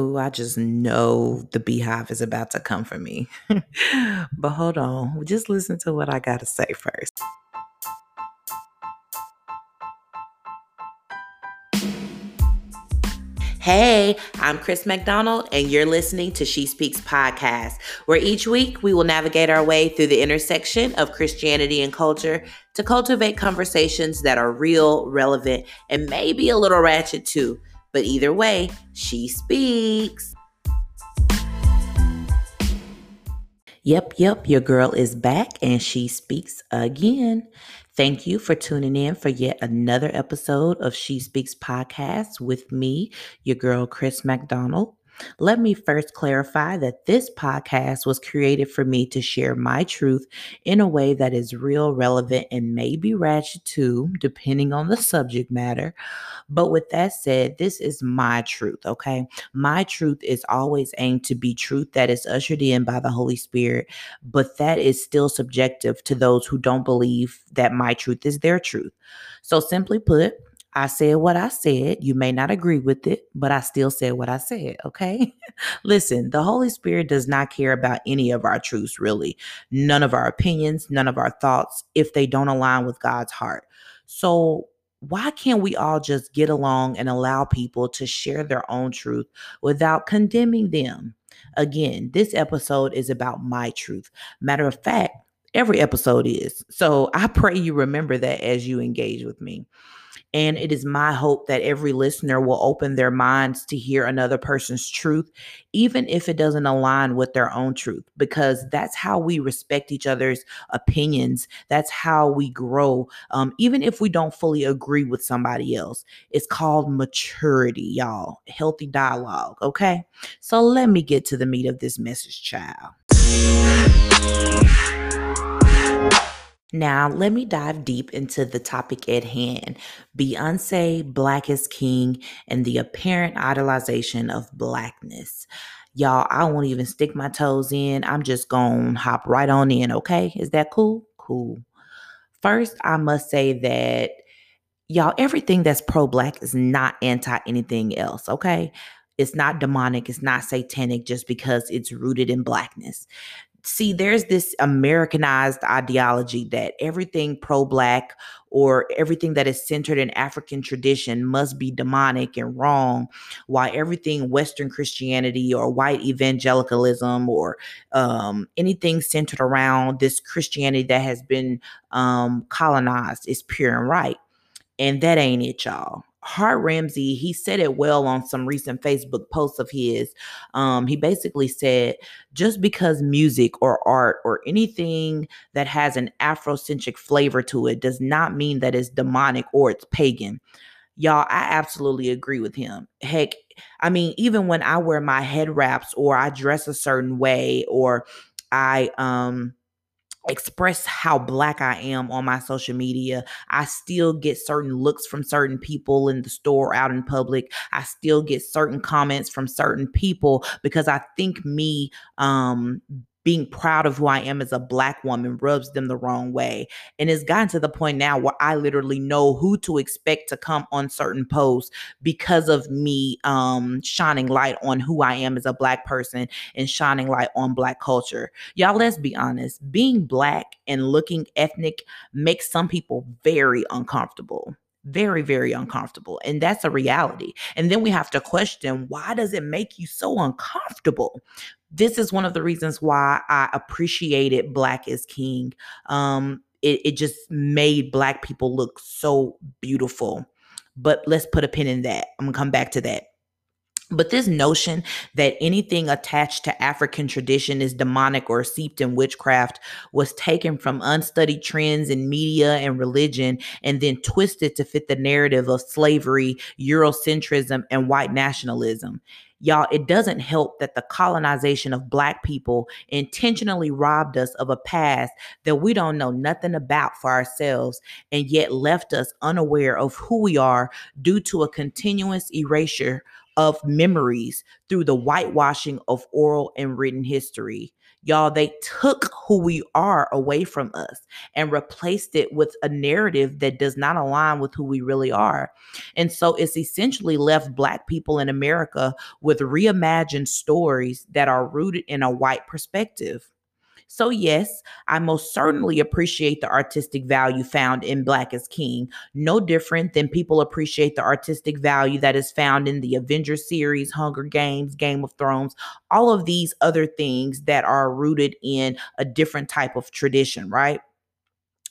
Oh, I just know the BeyHive is about to come for me. but hold on, just listen to what I got to say first. Hey, I'm Krys McDonald, and you're listening to She Speaks podcast, where each week we will navigate our way through the intersection of Christianity and culture to cultivate conversations that are real, relevant, and maybe a little ratchet too. But either way, she speaks. Yep, yep, your girl is back and she speaks again. Thank you for tuning in for yet another episode of She Speaks podcast with me, your girl, Krys McDonald. Let me first clarify that this podcast was created for me to share my truth in a way that is real, relevant, and maybe ratchet too, depending on the subject matter. But with that said, this is my truth, okay? My truth is always aimed to be truth that is ushered in by the Holy Spirit, but that is still subjective to those who don't believe that my truth is their truth. So, simply put, I said what I said. You may not agree with it, but I still said what I said. Okay. Listen, the Holy Spirit does not care about any of our truths, really. None of our opinions, none of our thoughts, if they don't align with God's heart. So, why can't we all just get along and allow people to share their own truth without condemning them? Again, this episode is about my truth. Matter of fact, every episode is. So I pray you remember that as you engage with me. And it is my hope that every listener will open their minds to hear another person's truth, even if it doesn't align with their own truth, because that's how we respect each other's opinions. That's how we grow, um, even if we don't fully agree with somebody else. It's called maturity, y'all. Healthy dialogue, okay? So let me get to the meat of this message, child. Now, let me dive deep into the topic at hand Beyonce, Black is King, and the apparent idolization of Blackness. Y'all, I won't even stick my toes in. I'm just going to hop right on in, okay? Is that cool? Cool. First, I must say that, y'all, everything that's pro Black is not anti anything else, okay? It's not demonic, it's not satanic just because it's rooted in Blackness see there's this americanized ideology that everything pro-black or everything that is centered in african tradition must be demonic and wrong while everything western christianity or white evangelicalism or um, anything centered around this christianity that has been um, colonized is pure and right. And that ain't it y'all Hart Ramsey, he said it well on some recent Facebook posts of his. Um, he basically said, just because music or art or anything that has an Afrocentric flavor to it does not mean that it's demonic or it's pagan. Y'all, I absolutely agree with him. Heck, I mean, even when I wear my head wraps or I dress a certain way or I um express how black I am on my social media. I still get certain looks from certain people in the store out in public. I still get certain comments from certain people because I think me um being proud of who I am as a black woman rubs them the wrong way. And it's gotten to the point now where I literally know who to expect to come on certain posts because of me um, shining light on who I am as a black person and shining light on black culture. Y'all, let's be honest. Being black and looking ethnic makes some people very uncomfortable very very uncomfortable and that's a reality and then we have to question why does it make you so uncomfortable this is one of the reasons why I appreciated Black is King. Um, it, it just made Black people look so beautiful. But let's put a pin in that. I'm gonna come back to that. But this notion that anything attached to African tradition is demonic or seeped in witchcraft was taken from unstudied trends in media and religion and then twisted to fit the narrative of slavery, Eurocentrism, and white nationalism. Y'all, it doesn't help that the colonization of Black people intentionally robbed us of a past that we don't know nothing about for ourselves and yet left us unaware of who we are due to a continuous erasure of memories through the whitewashing of oral and written history. Y'all, they took who we are away from us and replaced it with a narrative that does not align with who we really are. And so it's essentially left Black people in America with reimagined stories that are rooted in a white perspective. So, yes, I most certainly appreciate the artistic value found in Black is King, no different than people appreciate the artistic value that is found in the Avengers series, Hunger Games, Game of Thrones, all of these other things that are rooted in a different type of tradition, right?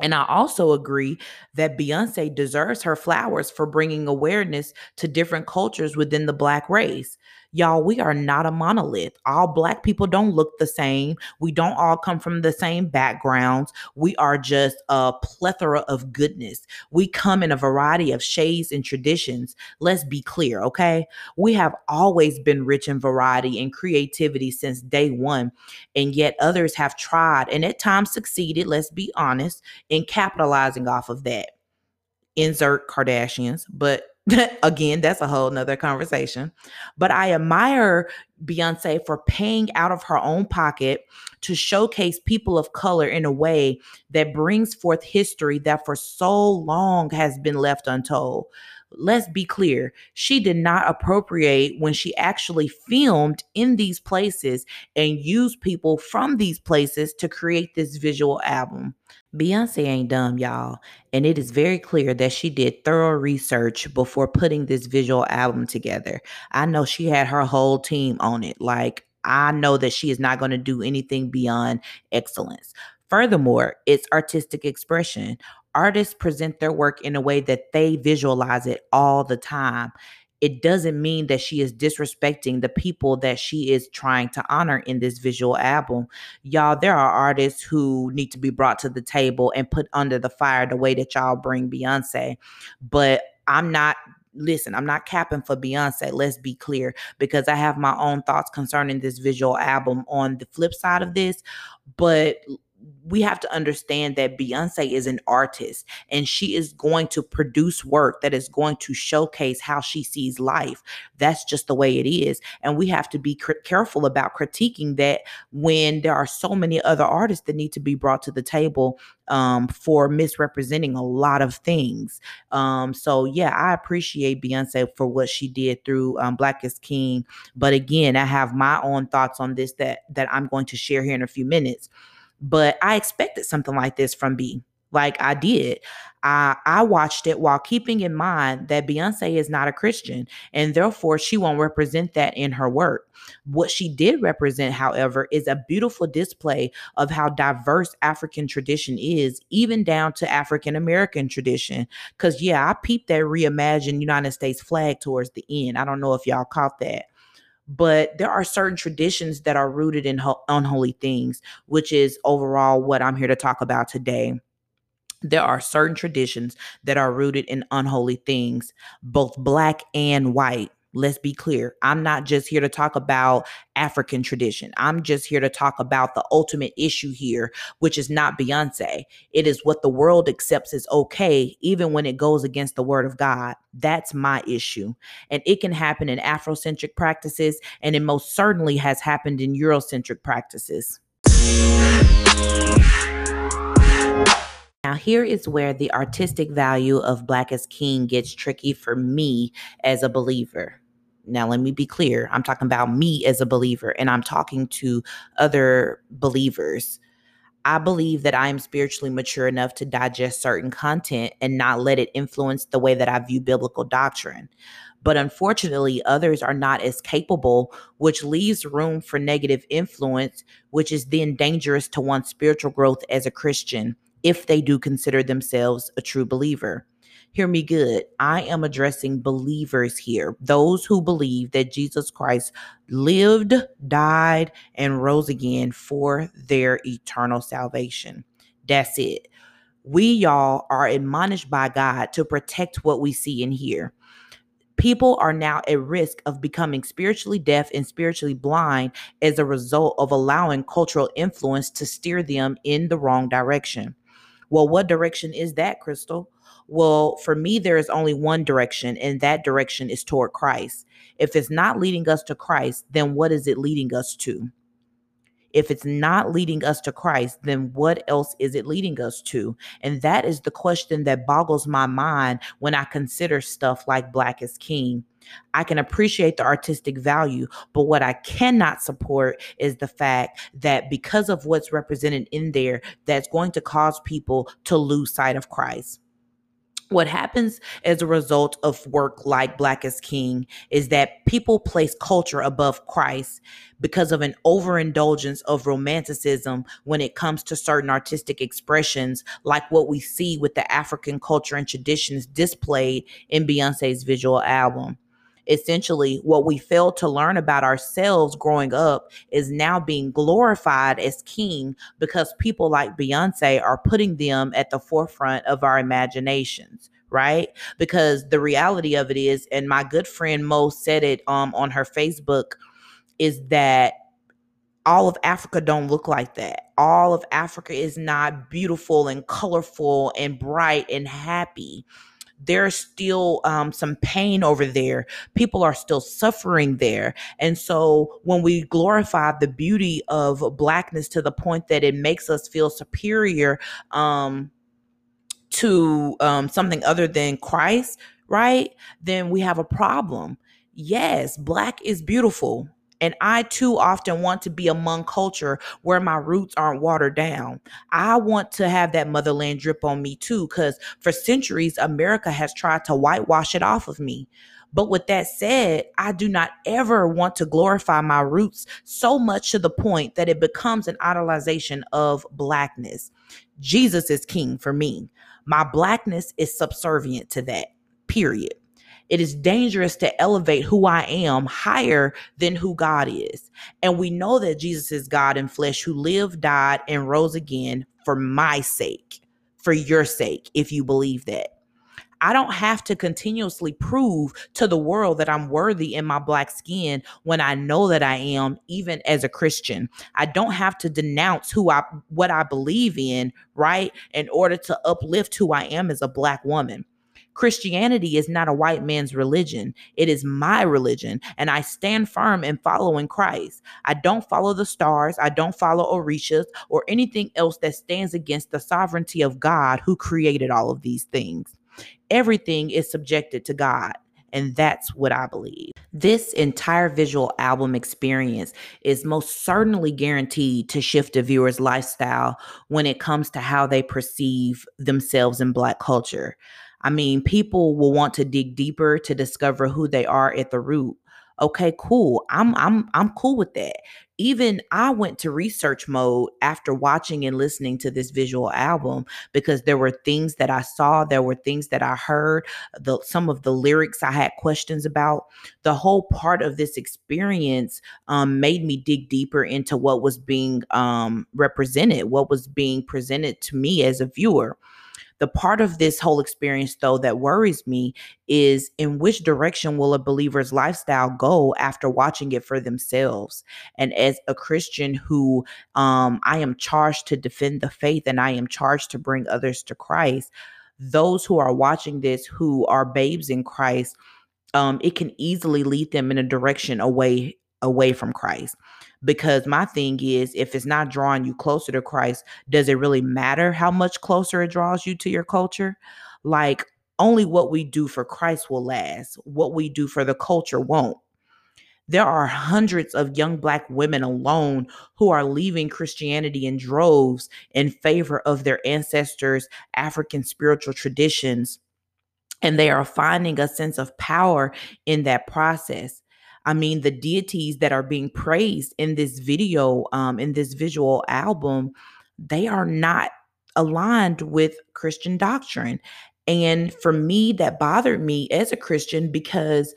And I also agree that Beyonce deserves her flowers for bringing awareness to different cultures within the Black race. Y'all, we are not a monolith. All Black people don't look the same. We don't all come from the same backgrounds. We are just a plethora of goodness. We come in a variety of shades and traditions. Let's be clear, okay? We have always been rich in variety and creativity since day one. And yet others have tried and at times succeeded, let's be honest, in capitalizing off of that. Insert Kardashians, but Again, that's a whole nother conversation. But I admire Beyonce for paying out of her own pocket to showcase people of color in a way that brings forth history that for so long has been left untold. Let's be clear, she did not appropriate when she actually filmed in these places and used people from these places to create this visual album. Beyonce ain't dumb, y'all. And it is very clear that she did thorough research before putting this visual album together. I know she had her whole team on it. Like, I know that she is not going to do anything beyond excellence. Furthermore, it's artistic expression. Artists present their work in a way that they visualize it all the time it doesn't mean that she is disrespecting the people that she is trying to honor in this visual album. Y'all, there are artists who need to be brought to the table and put under the fire the way that y'all bring Beyonce. But I'm not listen, I'm not capping for Beyonce. Let's be clear, because I have my own thoughts concerning this visual album on the flip side of this. But we have to understand that Beyonce is an artist and she is going to produce work that is going to showcase how she sees life. That's just the way it is. And we have to be cr- careful about critiquing that when there are so many other artists that need to be brought to the table um, for misrepresenting a lot of things. Um, so, yeah, I appreciate Beyonce for what she did through um, Black is King. But again, I have my own thoughts on this that that I'm going to share here in a few minutes but I expected something like this from B. Like I did. I I watched it while keeping in mind that Beyonce is not a Christian and therefore she won't represent that in her work. What she did represent, however, is a beautiful display of how diverse African tradition is, even down to African American tradition. Cause yeah, I peeped that reimagined United States flag towards the end. I don't know if y'all caught that but there are certain traditions that are rooted in ho- unholy things, which is overall what I'm here to talk about today. There are certain traditions that are rooted in unholy things, both black and white. Let's be clear. I'm not just here to talk about African tradition. I'm just here to talk about the ultimate issue here, which is not Beyonce. It is what the world accepts as okay, even when it goes against the word of God. That's my issue. And it can happen in Afrocentric practices, and it most certainly has happened in Eurocentric practices. Now, here is where the artistic value of Black is King gets tricky for me as a believer. Now, let me be clear. I'm talking about me as a believer, and I'm talking to other believers. I believe that I am spiritually mature enough to digest certain content and not let it influence the way that I view biblical doctrine. But unfortunately, others are not as capable, which leaves room for negative influence, which is then dangerous to one's spiritual growth as a Christian if they do consider themselves a true believer. Hear me good. I am addressing believers here, those who believe that Jesus Christ lived, died, and rose again for their eternal salvation. That's it. We, y'all, are admonished by God to protect what we see and hear. People are now at risk of becoming spiritually deaf and spiritually blind as a result of allowing cultural influence to steer them in the wrong direction. Well, what direction is that, Crystal? Well, for me, there is only one direction, and that direction is toward Christ. If it's not leading us to Christ, then what is it leading us to? If it's not leading us to Christ, then what else is it leading us to? And that is the question that boggles my mind when I consider stuff like Black is King. I can appreciate the artistic value, but what I cannot support is the fact that because of what's represented in there, that's going to cause people to lose sight of Christ what happens as a result of work like Black is King is that people place culture above Christ because of an overindulgence of romanticism when it comes to certain artistic expressions, like what we see with the African culture and traditions displayed in Beyonce's visual album essentially what we failed to learn about ourselves growing up is now being glorified as king because people like Beyonce are putting them at the forefront of our imaginations right because the reality of it is and my good friend Mo said it um on her Facebook is that all of Africa don't look like that. All of Africa is not beautiful and colorful and bright and happy there's still um, some pain over there. People are still suffering there. And so when we glorify the beauty of blackness to the point that it makes us feel superior um, to um, something other than Christ, right? Then we have a problem. Yes, black is beautiful. And I too often want to be among culture where my roots aren't watered down. I want to have that motherland drip on me too, because for centuries, America has tried to whitewash it off of me. But with that said, I do not ever want to glorify my roots so much to the point that it becomes an idolization of blackness. Jesus is king for me. My blackness is subservient to that, period. It is dangerous to elevate who I am higher than who God is. And we know that Jesus is God in flesh who lived, died, and rose again for my sake, for your sake, if you believe that. I don't have to continuously prove to the world that I'm worthy in my black skin when I know that I am even as a Christian. I don't have to denounce who I what I believe in, right? In order to uplift who I am as a black woman. Christianity is not a white man's religion. It is my religion, and I stand firm in following Christ. I don't follow the stars, I don't follow Orishas or anything else that stands against the sovereignty of God who created all of these things. Everything is subjected to God. And that's what I believe. This entire visual album experience is most certainly guaranteed to shift a viewer's lifestyle when it comes to how they perceive themselves in Black culture. I mean, people will want to dig deeper to discover who they are at the root. Okay, cool. I'm I'm I'm cool with that. Even I went to research mode after watching and listening to this visual album because there were things that I saw, there were things that I heard, the some of the lyrics I had questions about. The whole part of this experience um, made me dig deeper into what was being um, represented, what was being presented to me as a viewer. The part of this whole experience, though, that worries me is in which direction will a believer's lifestyle go after watching it for themselves? And as a Christian who um, I am charged to defend the faith and I am charged to bring others to Christ, those who are watching this who are babes in Christ, um, it can easily lead them in a direction away away from Christ because my thing is if it's not drawing you closer to Christ, does it really matter how much closer it draws you to your culture? Like only what we do for Christ will last. What we do for the culture won't. There are hundreds of young black women alone who are leaving Christianity in droves in favor of their ancestors' African spiritual traditions. And they are finding a sense of power in that process. I mean, the deities that are being praised in this video, um, in this visual album, they are not aligned with Christian doctrine. And for me, that bothered me as a Christian because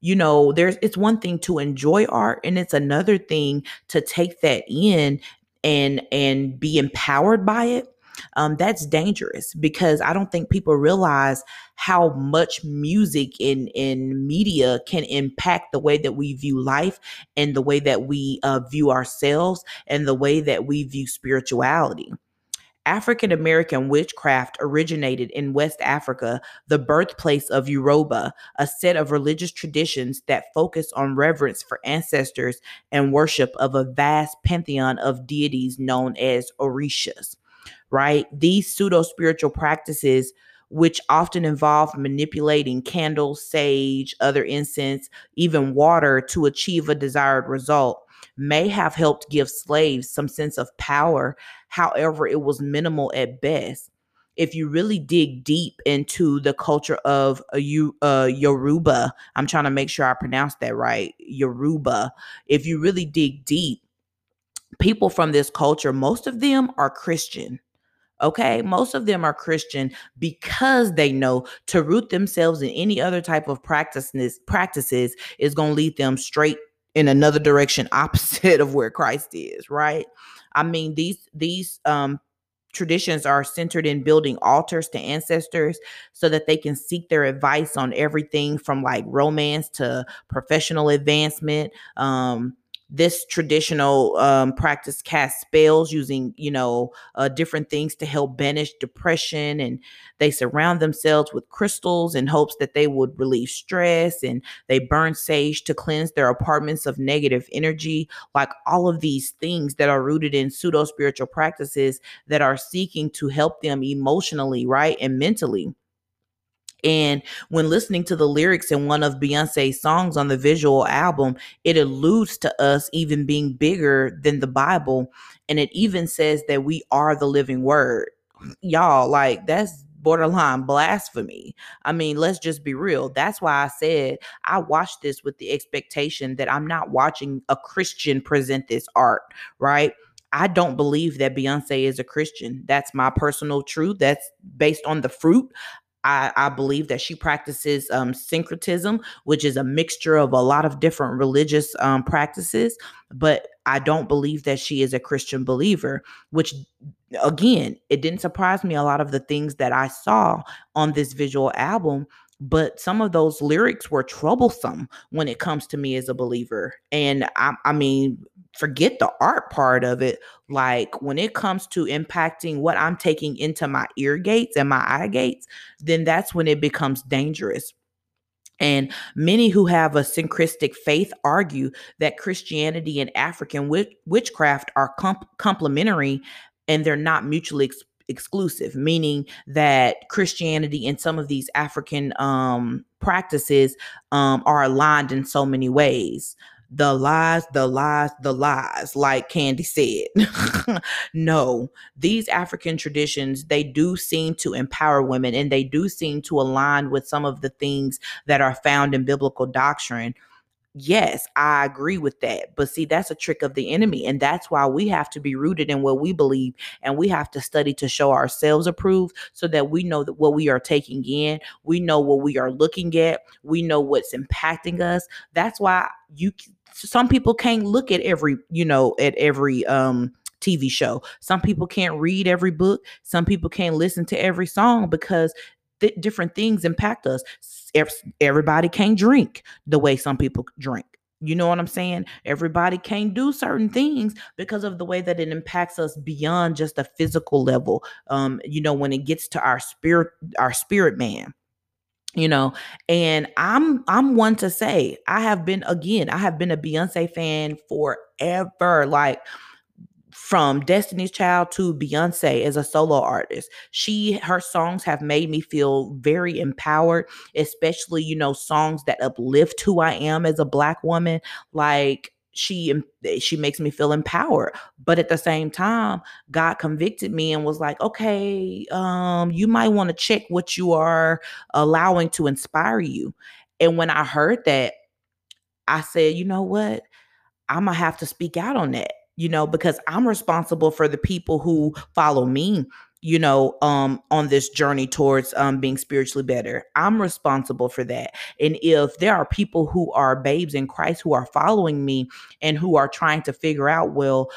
you know there's it's one thing to enjoy art and it's another thing to take that in and and be empowered by it um, that's dangerous because I don't think people realize how much music in in media can impact the way that we view life and the way that we uh, view ourselves and the way that we view spirituality African American witchcraft originated in West Africa, the birthplace of Yoruba, a set of religious traditions that focus on reverence for ancestors and worship of a vast pantheon of deities known as Orishas. Right? These pseudo spiritual practices which often involve manipulating candles, sage, other incense, even water to achieve a desired result, may have helped give slaves some sense of power. However, it was minimal at best. If you really dig deep into the culture of uh, you, uh, Yoruba, I'm trying to make sure I pronounce that right, Yoruba. If you really dig deep, people from this culture, most of them are Christian Okay. Most of them are Christian because they know to root themselves in any other type of practices practices is going to lead them straight in another direction opposite of where Christ is, right? I mean, these these um traditions are centered in building altars to ancestors so that they can seek their advice on everything from like romance to professional advancement um this traditional um, practice cast spells using you know uh, different things to help banish depression and they surround themselves with crystals in hopes that they would relieve stress and they burn sage to cleanse their apartments of negative energy. Like all of these things that are rooted in pseudo spiritual practices that are seeking to help them emotionally right and mentally and when listening to the lyrics in one of Beyonce's songs on the visual album, it alludes to us even being bigger than the Bible. And it even says that we are the living word. Y'all, like, that's borderline blasphemy. I mean, let's just be real. That's why I said I watched this with the expectation that I'm not watching a Christian present this art, right? I don't believe that Beyonce is a Christian. That's my personal truth. That's based on the fruit. I, I, believe that she practices um, syncretism, which is a mixture of a lot of different religious um, practices. But I don't believe that she is a Christian believer, which, again, it didn't surprise me a lot of the things that I saw on this visual album but some of those lyrics were troublesome when it comes to me as a believer. And I, I mean, forget the art part of it. Like when it comes to impacting what I'm taking into my ear gates and my eye gates, then that's when it becomes dangerous. And many who have a syncretic faith argue that Christianity and African witch- witchcraft are comp- complementary and they're not mutually ex- exclusive, meaning that Christianity and some of these African um, practices um, are aligned in so many ways. The lies, the lies, the lies, like Candy said. no, these African traditions, they do seem to empower women and they do seem to align with some of the things that are found in biblical doctrine Yes, I agree with that. But see, that's a trick of the enemy. And that's why we have to be rooted in what we believe and we have to study to show ourselves approved so that we know that what we are taking in, we know what we are looking at, we know what's impacting us. That's why you some people can't look at every, you know, at every um TV show. Some people can't read every book. Some people can't listen to every song because th- different things impact us. Everybody can't drink the way some people drink. You know what I'm saying? Everybody can't do certain things because of the way that it impacts us beyond just a physical level. Um, you know, when it gets to our spirit, our spirit man you know and i'm i'm one to say i have been again i have been a beyonce fan forever like from Destiny's Child to Beyonce as a solo artist. She her songs have made me feel very empowered, especially you know songs that uplift who I am as a black woman. Like she she makes me feel empowered. But at the same time god convicted me and was like okay um you might want to check what you are allowing to inspire you. And when i heard that i said you know what? I'm gonna have to speak out on that you know, because I'm responsible for the people who follow me, you know, um, on this journey towards um, being spiritually better. I'm responsible for that. And if there are people who are babes in Christ who are following me and who are trying to figure out, well,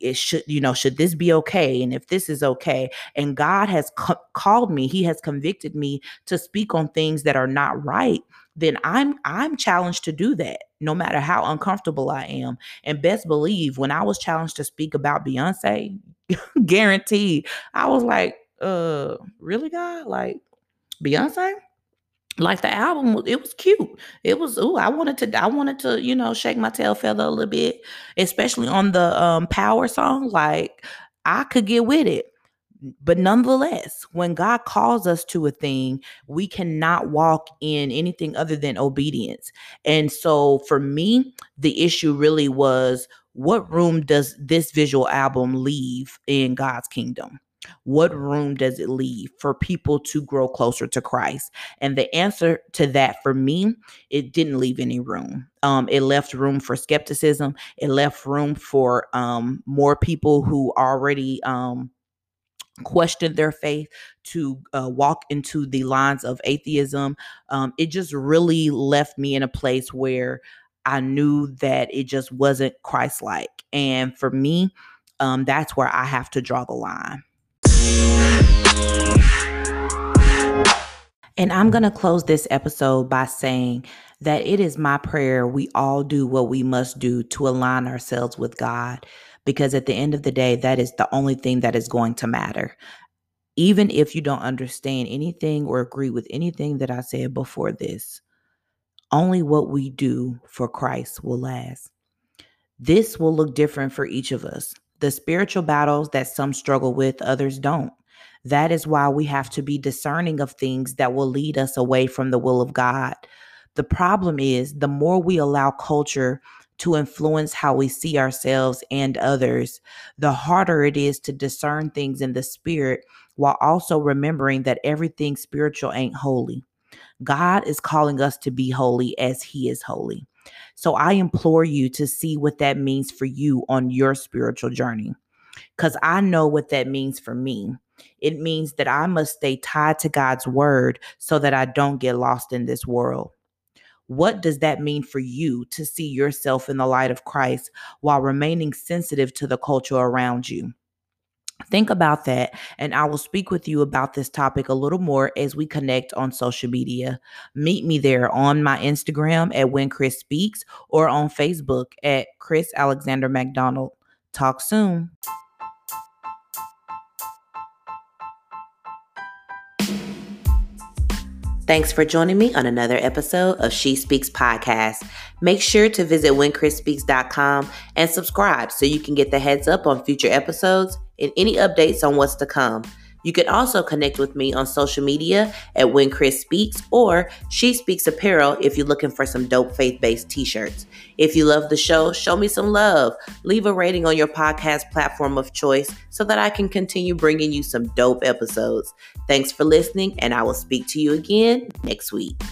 it should you know should this be okay and if this is okay and god has co- called me he has convicted me to speak on things that are not right then i'm i'm challenged to do that no matter how uncomfortable i am and best believe when i was challenged to speak about beyonce Guaranteed. I was like, uh, really, God? Like Beyonce? Like the album, it was cute. It was, oh, I wanted to, I wanted to, you know, shake my tail feather a little bit, especially on the um power song. Like I could get with it. But nonetheless, when God calls us to a thing, we cannot walk in anything other than obedience. And so for me, the issue really was what room does this visual album leave in God's kingdom? What room does it leave for people to grow closer to Christ? And the answer to that for me, it didn't leave any room. Um, it left room for skepticism. It left room for um, more people who already um, question their faith to uh, walk into the lines of atheism. Um, it just really left me in a place where I knew that it just wasn't Christ like. And for me, um, that's where I have to draw the line. And I'm going to close this episode by saying that it is my prayer we all do what we must do to align ourselves with God, because at the end of the day, that is the only thing that is going to matter. Even if you don't understand anything or agree with anything that I said before this, only what we do for Christ will last. This will look different for each of us. The spiritual battles that some struggle with, others don't. That is why we have to be discerning of things that will lead us away from the will of God. The problem is, the more we allow culture to influence how we see ourselves and others, the harder it is to discern things in the spirit while also remembering that everything spiritual ain't holy. God is calling us to be holy as He is holy. So I implore you to see what that means for you on your spiritual journey. Because I know what that means for me. It means that I must stay tied to God's word so that I don't get lost in this world. What does that mean for you to see yourself in the light of Christ while remaining sensitive to the culture around you? Think about that, and I will speak with you about this topic a little more as we connect on social media. Meet me there on my Instagram at When Krys Speaks or on Facebook at Krys Alexander McDonald. Talk soon. Thanks for joining me on another episode of She Speaks Podcast. Make sure to visit whenchrispeaks.com and subscribe so you can get the heads up on future episodes and any updates on what's to come. You can also connect with me on social media at When Krys Speaks or She Speaks Apparel if you're looking for some dope faith based t shirts. If you love the show, show me some love. Leave a rating on your podcast platform of choice so that I can continue bringing you some dope episodes. Thanks for listening, and I will speak to you again next week.